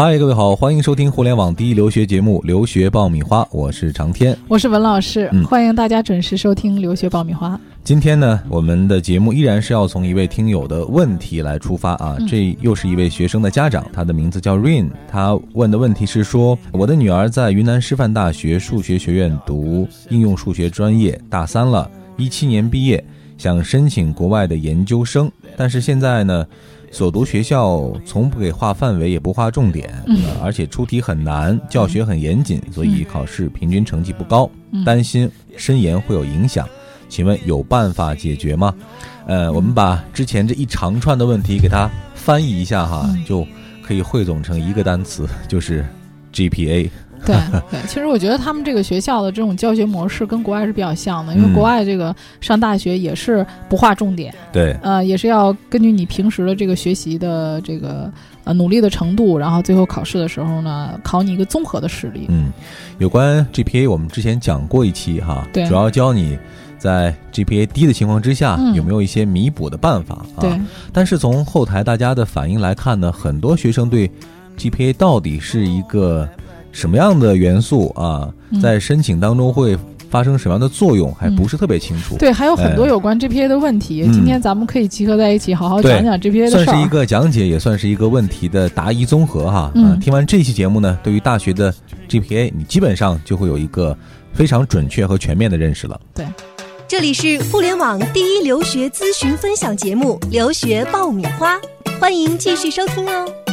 嗨，各位好，欢迎收听互联网第一留学节目《留学爆米花》，我是长天，我是文老师，嗯。欢迎大家准时收听《留学爆米花》。今天呢，我们的节目依然是要从一位听友的问题来出发啊，这又是一位学生的家长，他的名字叫 Rain，他问的问题是说，我的女儿在云南师范大学数学学院读应用数学专业，大三了，一七年毕业，想申请国外的研究生，但是现在呢。所读学校从不给划范围，也不划重点，呃而且出题很难，教学很严谨，所以考试平均成绩不高，担心申研会有影响。请问有办法解决吗？呃，我们把之前这一长串的问题给它翻译一下哈，就可以汇总成一个单词，就是 GPA。对 对，其实我觉得他们这个学校的这种教学模式跟国外是比较像的，因为嗯国外这个上大学也是不划重点，对，呃，也是要根据你平时的这个学习的这个呃努力的程度，然后最后考试的时候呢，考你一个综合的实力。嗯，有关 GPA 我们之前讲过一期哈，对主要教你在 GPA 低的情况之下、嗯有没有一些弥补的办法啊。对，但是从后台大家的反应来看呢，很多学生对 GPA 到底是一个什么样的元素啊，嗯在申请当中会发生什么样的作用，还不是特别清楚。对，还有很多哎有关 GPA 的问题，嗯今天咱们可以集合在一起，好好讲讲 GPA 的事儿。算是一个讲解，也算是一个问题的答疑综合哈。嗯啊听完这期节目呢，对于大学的 GPA，你基本上就会有一个非常准确和全面的认识了。对，这里是互联网第一留学咨询分享节目《留学爆米花》，欢迎继续收听哦。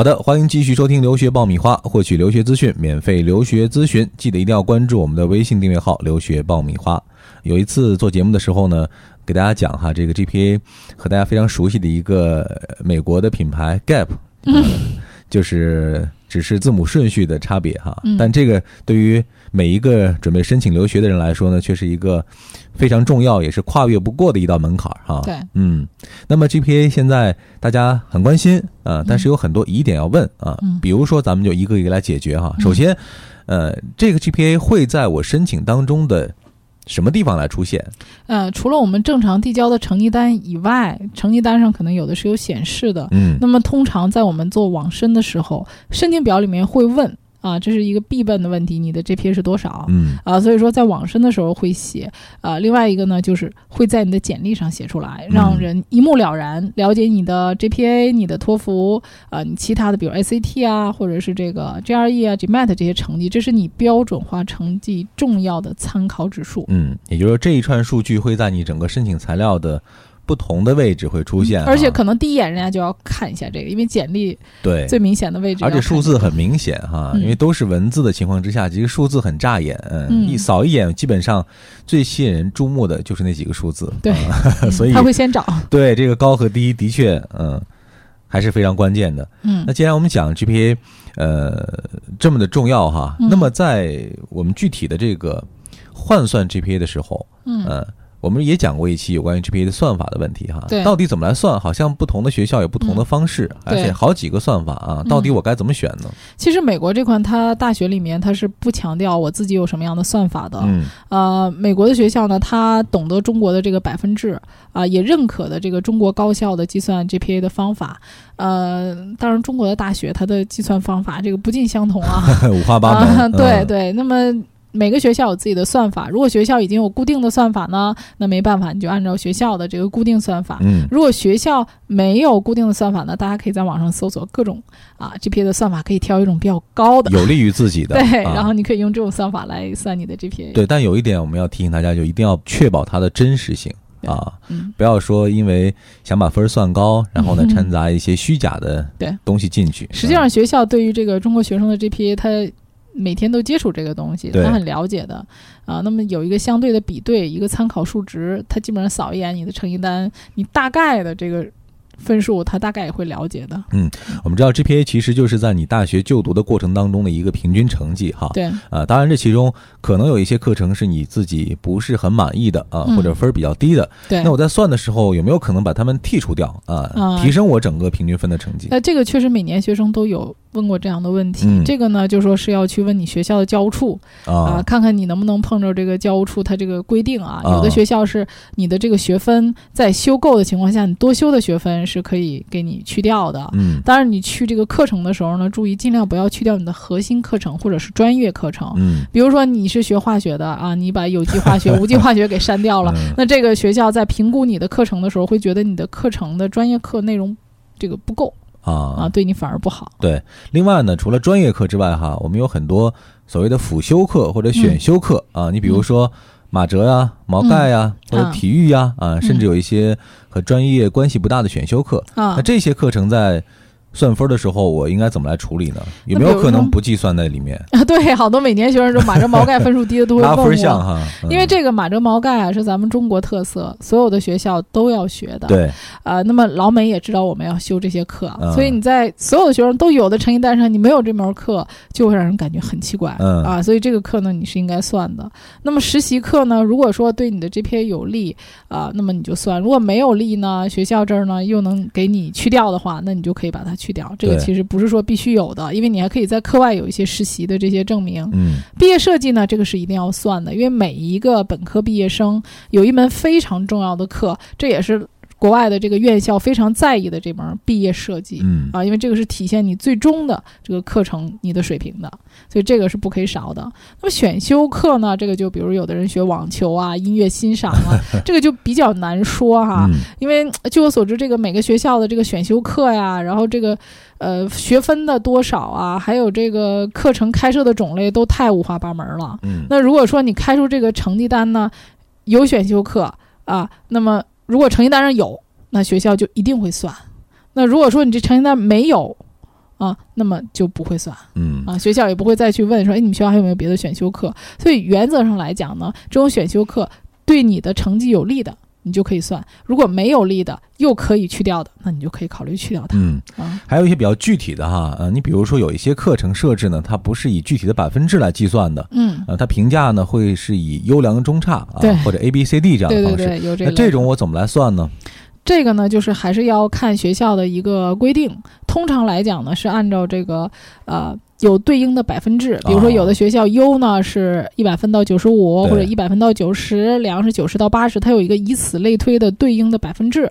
好的，欢迎继续收听留学爆米花，获取留学资讯，免费留学咨询，记得一定要关注我们的微信订阅号“留学爆米花”。有一次做节目的时候呢，给大家讲哈，这个 GPA 和大家非常熟悉的一个呃美国的品牌 Gap，、呃就是只是字母顺序的差别哈，嗯。但这个对于每一个准备申请留学的人来说呢，却是一个非常重要，也是跨越不过的一道门槛儿哈。对，嗯，那么 GPA 现在大家很关心啊、但是有很多疑点要问啊、嗯比如说咱们就一个一个来解决哈。首先，呃，这个 GPA 会在我申请当中的什么地方来出现？呃，除了我们正常递交的成绩单以外，成绩单上可能有的是有显示的。嗯那么通常在我们做网申的时候，申请表里面会问啊，这是一个必问的问题，你的 GPA 是多少？嗯啊，所以说在网申的时候会写，啊，另外一个呢，就是会在你的简历上写出来，让嗯人一目了然了解你的 GPA、你的托福，啊，你其他的比如 ACT 啊，或者是这个 GRE 啊、GMAT 这些成绩，这是你标准化成绩重要的参考指数。嗯，也就是说这一串数据会在你整个申请材料的不同的位置会出现，而且可能第一眼人家就要看一下这个，因为简历对。最明显的位置而且数字很明显哈，嗯。因为都是文字的情况之下，其实数字很扎眼，嗯，嗯一扫一眼，基本上最吸引人注目的就是那几个数字，对。所以他会先找，对这个高和低的确，嗯，还是非常关键的。嗯。那既然我们讲 GPA，呃，这么的重要哈，嗯。那么在我们具体的这个换算 GPA 的时候，嗯。呃，我们也讲过一期有关于 GPA 的算法的问题哈，对到底怎么来算？好像不同的学校有不同的方式，而且好几个算法啊，嗯到底我该怎么选呢？其实美国这块它大学里面它是不强调我自己有什么样的算法的，嗯呃，美国的学校呢，它懂得中国的这个百分制啊、也认可的这个中国高校的计算 GPA 的方法。呃，当然，中国的大学它的计算方法这个不尽相同啊。五花八门，啊，对嗯对。那么每个学校有自己的算法，如果学校已经有固定的算法呢，那没办法，你就按照学校的这个固定算法。嗯如果学校没有固定的算法呢，大家可以在网上搜索各种啊 GPA 的算法，可以挑一种比较高的。有利于自己的，对，啊然后你可以用这种算法来算你的 GPA。对，但有一点我们要提醒大家，就一定要确保它的真实性啊，嗯，不要说因为想把分儿算高，然后呢嗯掺杂一些虚假的对东西进去。实际上，学校对于这个中国学生的 GPA，他每天都接触这个东西，他很了解的啊。那么有一个相对的比对，一个参考数值，他基本上扫一眼你的成绩单，你大概的这个分数，他大概也会了解的。嗯我们知道 GPA 其实就是在你大学就读的过程当中的一个平均成绩哈。对，啊，当然这其中可能有一些课程是你自己不是很满意的啊，嗯或者分儿比较低的。对那。我在算的时候有没有可能把它们剔除掉啊，啊提升我整个平均分的成绩？那这个确实每年学生都有问过这样的问题。嗯这个呢，就说是要去问你学校的教务处啊、啊，看看你能不能碰着这个教务处它这个规定啊。啊有的学校是你的这个学分在修够的情况下，你多修的学分是可以给你去掉的。嗯当然，你去这个课程的时候呢，注意尽量不要去掉你的核心课程或者是专业课程。嗯，比如说你是学化学的啊，你把有机化学、无机化学给删掉了，嗯那这个学校在评估你的课程的时候，会觉得你的课程的专业课内容这个不够啊，啊，对你反而不好。对。另外呢，除了专业课之外，哈，我们有很多所谓的辅修课或者选修课啊，你比如说马哲呀、毛概呀，或者啊体育呀，啊，甚至有一些和专业关系不大的选修课。啊那，这些课程在算分的时候，我应该怎么来处理呢？有没有可能不计算在里面 啊？对，好多每年学生说马哲毛概分数低的都会拉问我。分项哈，嗯因为这个马哲毛概啊是咱们中国特色，所有的学校都要学的。对，啊、那么老美也知道我们要修这些课，嗯所以你在所有的学生都有的成绩单上，你没有这门课，就会让人感觉很奇怪。嗯啊，所以这个课呢，你是应该算的。那么实习课呢，如果说对你的 GPA 有利啊，那么你就算；如果没有利呢，学校这儿呢又能给你去掉的话，那你就可以把它去掉。这个其实不是说必须有的，因为你还可以在课外有一些实习的这些证明。嗯毕业设计呢，这个是一定要算的，因为每一个本科毕业生有一门非常重要的课，这也是国外的这个院校非常在意的这门毕业设计。嗯啊，因为这个是体现你最终的这个课程你的水平的，所以这个是不可以少的。那么选修课呢，这个就比如有的人学网球啊、音乐欣赏啊，这个就比较难说哈，嗯因为呃据我所知，这个每个学校的这个选修课呀，然后这个呃学分的多少啊，还有这个课程开设的种类都太五花八门了。嗯那如果说你开出这个成绩单呢，有选修课啊，那么如果成绩单上有，那学校就一定会算。那如果说你这成绩单没有啊，那么就不会算嗯啊，学校也不会再去问说，哎，你们学校还有没有别的选修课？所以原则上来讲呢，这种选修课对你的成绩有利的，你就可以算；如果没有利的，又可以去掉的，那你就可以考虑去掉它嗯，啊。还有一些比较具体的哈，呃，你比如说有一些课程设置呢，它不是以具体的百分制来计算的，嗯，呃，它评价呢会是以优良中差啊，或者 A B C D 这样的方式。对对对，有这那这种我怎么来算呢？这个呢，就是还是要看学校的一个规定。通常来讲呢，是按照这个呃有对应的百分制，比如说哦有的学校优呢是一百分到九十五，或者一百分到九十，良是九十到八十，它有一个以此类推的对应的百分制。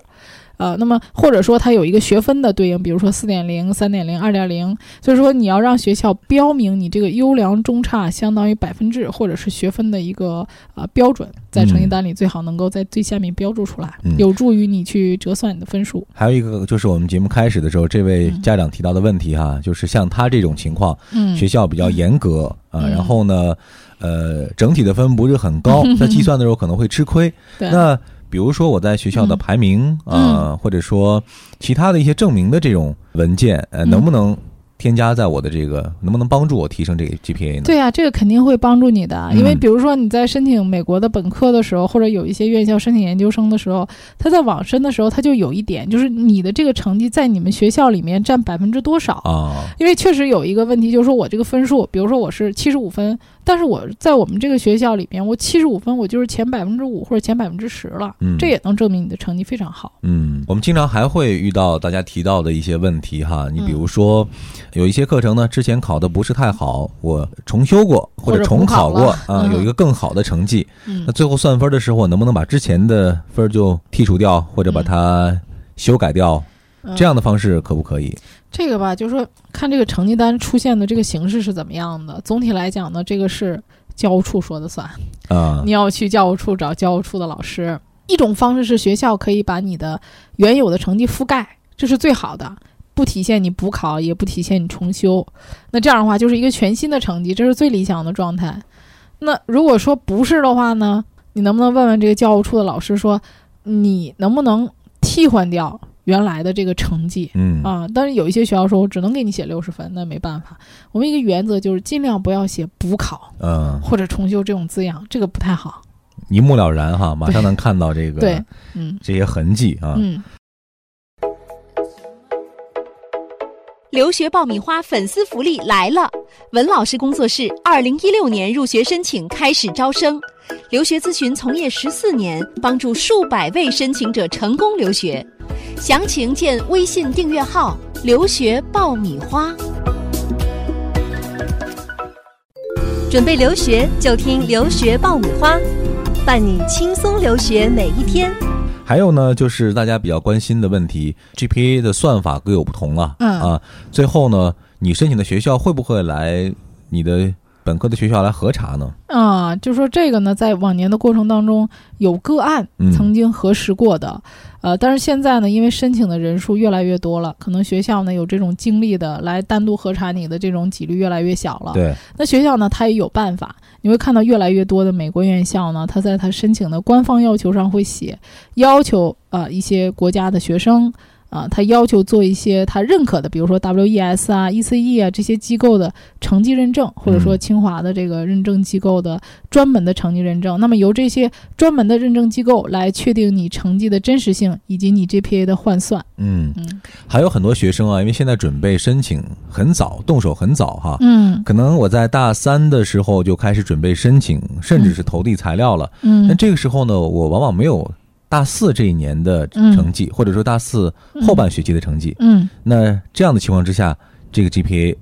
呃，那么或者说它有一个学分的对应，比如说四点零、三点零、二点零，所以说你要让学校标明你这个优良中差相当于百分制或者是学分的一个呃标准，在成绩单里最好能够在最下面标注出来，嗯。有助于你去折算你的分数。还有一个就是我们节目开始的时候，这位家长提到的问题哈，就是像他这种情况，嗯，学校比较严格啊，嗯。然后呢，呃，整体的分不是很高，在计算的时候可能会吃亏。对，那比如说我在学校的排名啊、或者说其他的一些证明的这种文件，呃，嗯。能不能添加在我的这个，能不能帮助我提升这个 GPA 呢？对呀、这个肯定会帮助你的，因为嗯比如说你在申请美国的本科的时候，或者有一些院校申请研究生的时候，他在网申的时候，他就有一点，就是你的这个成绩在你们学校里面占百分之多少。啊，因为确实有一个问题，就是说我这个分数，比如说我是七十五分，但是我在我们这个学校里面，我七十五分，我就是前百分之五或者前百分之十了，嗯，这也能证明你的成绩非常好。嗯，我们经常还会遇到大家提到的一些问题哈，你比嗯。如说，有一些课程呢，之前考的不是太好，我重修过或或者重考过 啊，嗯。有一个更好的成绩，嗯。那最后算分的时候，我能不能把之前的分就剔除掉，或者把它修改掉？嗯。这样的方式可不可以？这个吧，就是说看这个成绩单出现的这个形式是怎么样的。总体来讲呢，这个是教务处说的算，啊你要去教务处找教务处的老师。一种方式是学校可以把你的原有的成绩覆盖，这是最好的，不体现你补考，也不体现你重修。那这样的话，就是一个全新的成绩，这是最理想的状态。那如果说不是的话呢，你能不能问问这个教务处的老师说，你能不能替换掉原来的这个成绩？嗯啊，但是有一些学校说，我只能给你写六十分，那没办法。我们一个原则就是尽量不要写补考嗯，或者重修这种字样，这个不太好。一目了然哈，马上能看到这个对，嗯这些痕迹啊。嗯，留学爆米花粉丝福利来了！文老师工作室二零一六年入学申请开始招生，留学咨询从业十四年帮助数百位申请者成功留学。详情见微信订阅号留学爆米花。准备留学就听留学爆米花伴你轻松留学每一天。还有呢就是大家比较关心的问题 gpa 的算法各有不同啊啊最后呢你申请的学校会不会来你的本科的学校来核查呢？啊，就说这个呢，在往年的过程当中有个案嗯曾经核实过的，呃，但是现在呢，因为申请的人数越来越多了，可能学校呢有这种精力的来单独核查你的这种几率越来越小了。对，那学校呢，它也有办法，你会看到越来越多的美国院校呢，它在它申请的官方要求上会写，要求啊、呃一些国家的学生啊、他要求做一些他认可的，比如说 WES 啊、ECE 啊这些机构的成绩认证，或者说嗯清华的这个认证机构的专门的成绩认证。那么由这些专门的认证机构来确定你成绩的真实性以及你 GPA 的换算。嗯，嗯还有很多学生啊，因为现在准备申请很早，动手很早哈。嗯可能我在大三的时候就开始准备申请，甚至是投递材料了。嗯那这个时候呢，我往往没有大四这一年的成绩，或者说大四后半学期的成绩。嗯。那这样的情况之下，这个 GPA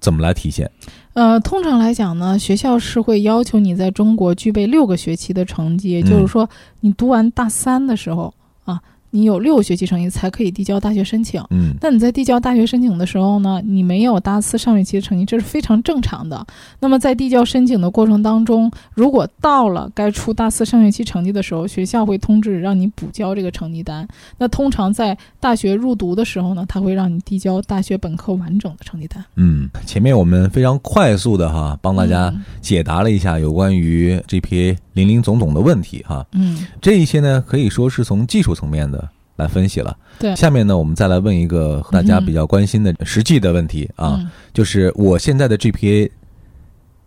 怎么来体现？呃，通常来讲呢，学校是会要求你在中国具备六个学期的成绩，也就是嗯说，你读完大三的时候啊，你有六个学期成绩才可以递交大学申请。嗯那你在递交大学申请的时候呢，你没有大四上学期的成绩，这是非常正常的。那么在递交申请的过程当中，如果到了该出大四上学期成绩的时候，学校会通知让你补交这个成绩单。那通常在大学入读的时候呢，他会让你递交大学本科完整的成绩单。嗯，前面我们非常快速的哈帮大家嗯解答了一下有关于 GPA 零零总总的问题哈。嗯，这一些呢，可以说是从技术层面的来分析了。对下面呢，我们再来问一个大家比较关心的实际的问题啊，嗯就是我现在的 GPA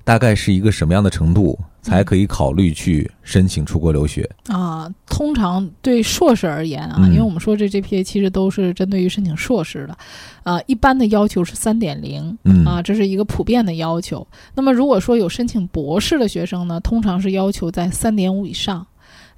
大概是一个什么样的程度，才可以考虑去申请出国留学？啊，通常对硕士而言啊，嗯因为我们说这 GPA 其实都是针对于申请硕士的，啊，一般的要求是三点零。嗯啊，这是一个普遍的要求。那么，如果说有申请博士的学生呢，通常是要求在三点五以上。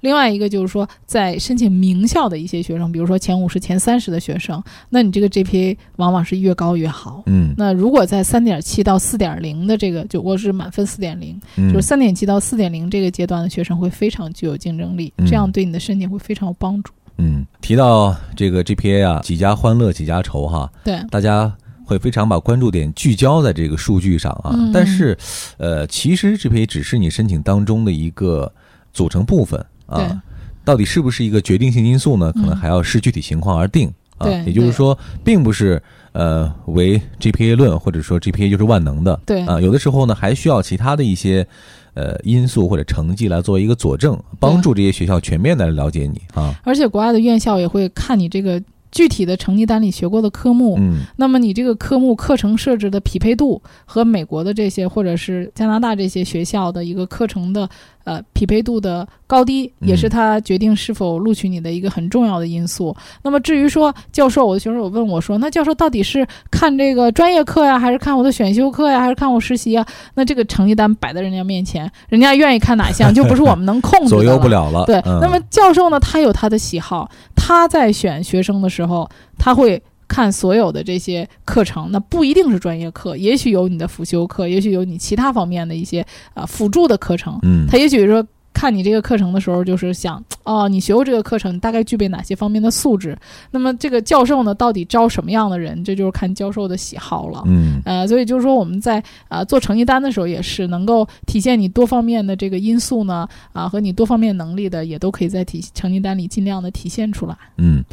另外一个就是说，在申请名校的一些学生，比如说前五十、前三十的学生，那你这个 GPA 往往是越高越好。嗯那如果在三点七到四点零的这个，就我是满分四点零，嗯就是三点七到四点零这个阶段的学生会非常具有竞争力，嗯这样对你的申请会非常有帮助。嗯，提到这个 GPA 啊，几家欢乐几家愁哈，对，大家会非常把关注点聚焦在这个数据上啊。嗯但是，呃，其实 GPA 只是你申请当中的一个组成部分对啊，到底是不是一个决定性因素呢？可能嗯还要视具体情况而定啊。对也就是说，并不是呃为 GPA 论或者说 GPA 就是万能的。对啊，有的时候呢，还需要其他的一些呃因素或者成绩来作为一个佐证，帮助这些学校全面的来了解你啊。而且国外的院校也会看你这个具体的成绩单里学过的科目，嗯那么你这个科目课程设置的匹配度和美国的这些或者是加拿大这些学校的一个课程的呃匹配度的高低，嗯也是他决定是否录取你的一个很重要的因素。那么至于说教授，我的学生有问我说，那教授到底是看这个专业课呀，还是看我的选修课呀，还是看我实习呀？那这个成绩单摆在人家面前，人家愿意看哪项，就不是我们能控制的 左右不。了了。对，嗯、那么教授呢，他有他的喜好，他在选学生的时候，他会看所有的这些课程，那不一定是专业课，也许有你的辅修课，也许有你其他方面的一些啊、辅助的课程，嗯，他也许说。看你这个课程的时候，就是想哦，你学过这个课程，你大概具备哪些方面的素质？那么这个教授呢，到底招什么样的人？这就是看教授的喜好了。嗯呃，所以就是说我们在啊、呃做成绩单的时候，也是能够体现你多方面的这个因素呢，啊、和你多方面能力的，也都可以在体成绩单里尽量的体现出来。嗯，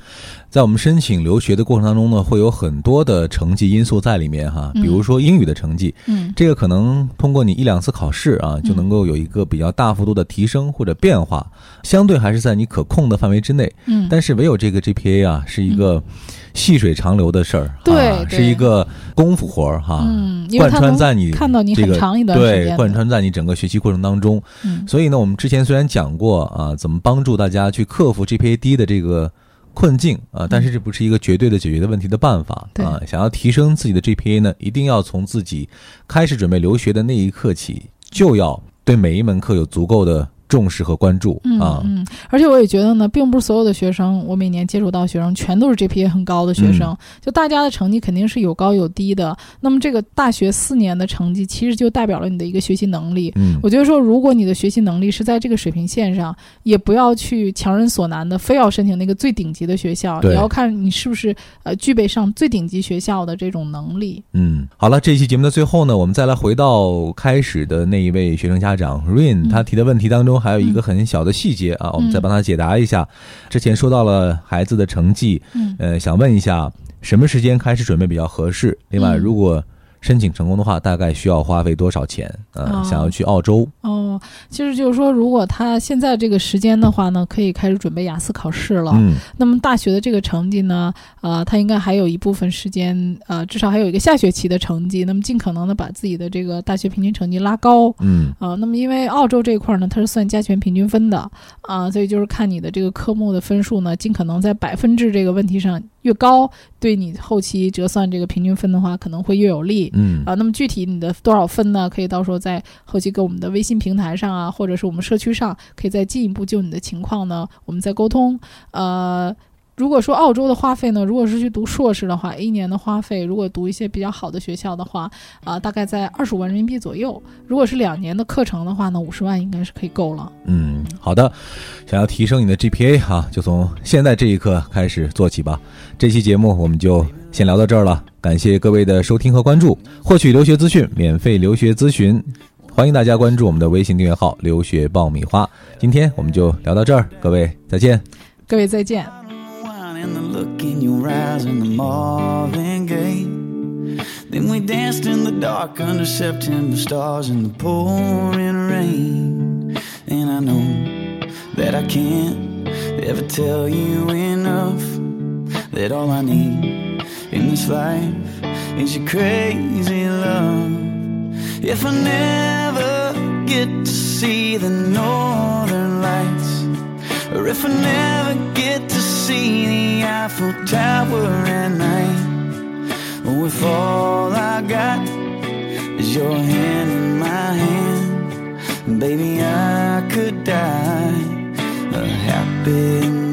在我们申请留学的过程当中呢，会有很多的成绩因素在里面哈，嗯比如说英语的成绩，嗯这个可能通过你一两次考试啊，就能够有一个比较大幅度的提升或者变化，相对还是在你可控的范围之内。嗯，但是唯有这个 GPA 啊，是一个细水长流的事儿，对啊，对是一个功夫活儿哈，嗯，贯穿在你看到你这个很长一段时对，贯穿在你整个学习过程当中。嗯所以呢，我们之前虽然讲过啊，怎么帮助大家去克服 GPA 低的这个困境啊，但是这不是一个绝对的解决的问题的办法对啊。想要提升自己的 GPA 呢，一定要从自己开始准备留学的那一刻起，就要对每一门课有足够的重视和关注嗯啊。嗯，而且我也觉得呢，并不是所有的学生，我每年接触到学生全都是 GPA 很高的学生，嗯就大家的成绩肯定是有高有低的。那么这个大学四年的成绩，其实就代表了你的一个学习能力。嗯我觉得说，如果你的学习能力是在这个水平线上，也不要去强人所难的，非要申请那个最顶级的学校，对也要看你是不是呃具备上最顶级学校的这种能力。嗯，好了，这期节目的最后呢，我们再来回到开始的那一位学生家长 Rain，嗯他提的问题当中还有一个很小的细节啊，我们再帮他解答一下。之前说到了孩子的成绩，嗯呃，想问一下什么时间开始准备比较合适？另外，嗯如果申请成功的话，大概需要花费多少钱？呃，哦想要去澳洲，哦，其实就是说，如果他现在这个时间的话呢，可以开始准备雅思考试了。嗯那么大学的这个成绩呢，呃，他应该还有一部分时间，呃，至少还有一个下学期的成绩。那么尽可能的把自己的这个大学平均成绩拉高。嗯啊、那么因为澳洲这一块呢，它是算加权平均分的啊、所以就是看你的这个科目的分数呢，尽可能在百分制这个问题上越高，对你后期折算这个平均分的话，可能会越有利。嗯啊，那么具体你的多少分呢？可以到时候在后期跟我们的微信平台上啊，或者是我们社区上，可以再进一步就你的情况呢，我们再沟通。呃，如果说澳洲的花费呢，如果是去读硕士的话，一年的花费，如果读一些比较好的学校的话，啊、大概在二十五万人民币左右。如果是两年的课程的话呢，五十万应该是可以够了。嗯，好的。想要提升你的 GPA 哈、就从现在这一刻开始做起吧。这期节目我们就先聊到这儿了，感谢各位的收听和关注。获取留学资讯，免费留学咨询，欢迎大家关注我们的微信订阅号“留学爆米花”。今天我们就聊到这儿，各位再见。各位再见。Wine and the look in your eyes and the Marvin Gaye. Then we danced in the dark under September stars in the pouring rain. And I know that I can't ever tell you enough that all I need in this life is your crazy love. If I never get to see the northern lights. Or if I never get to see the Eiffel Tower at night, With all I got is your hand in my hand, baby, I could die a happy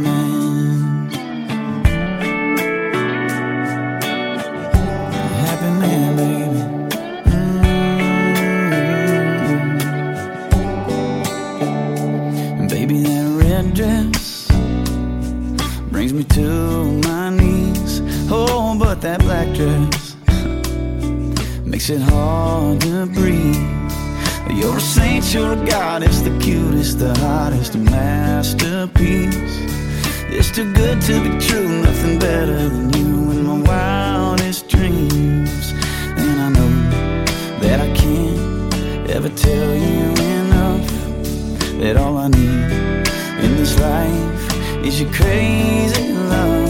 makes it hard to breathe. You're a saint, you're a goddess, the cutest, the hottest, masterpiece. It's too good to be true, nothing better than you in my wildest dreams. And I know that I can't ever tell you enough that all I need in this life is your crazy love.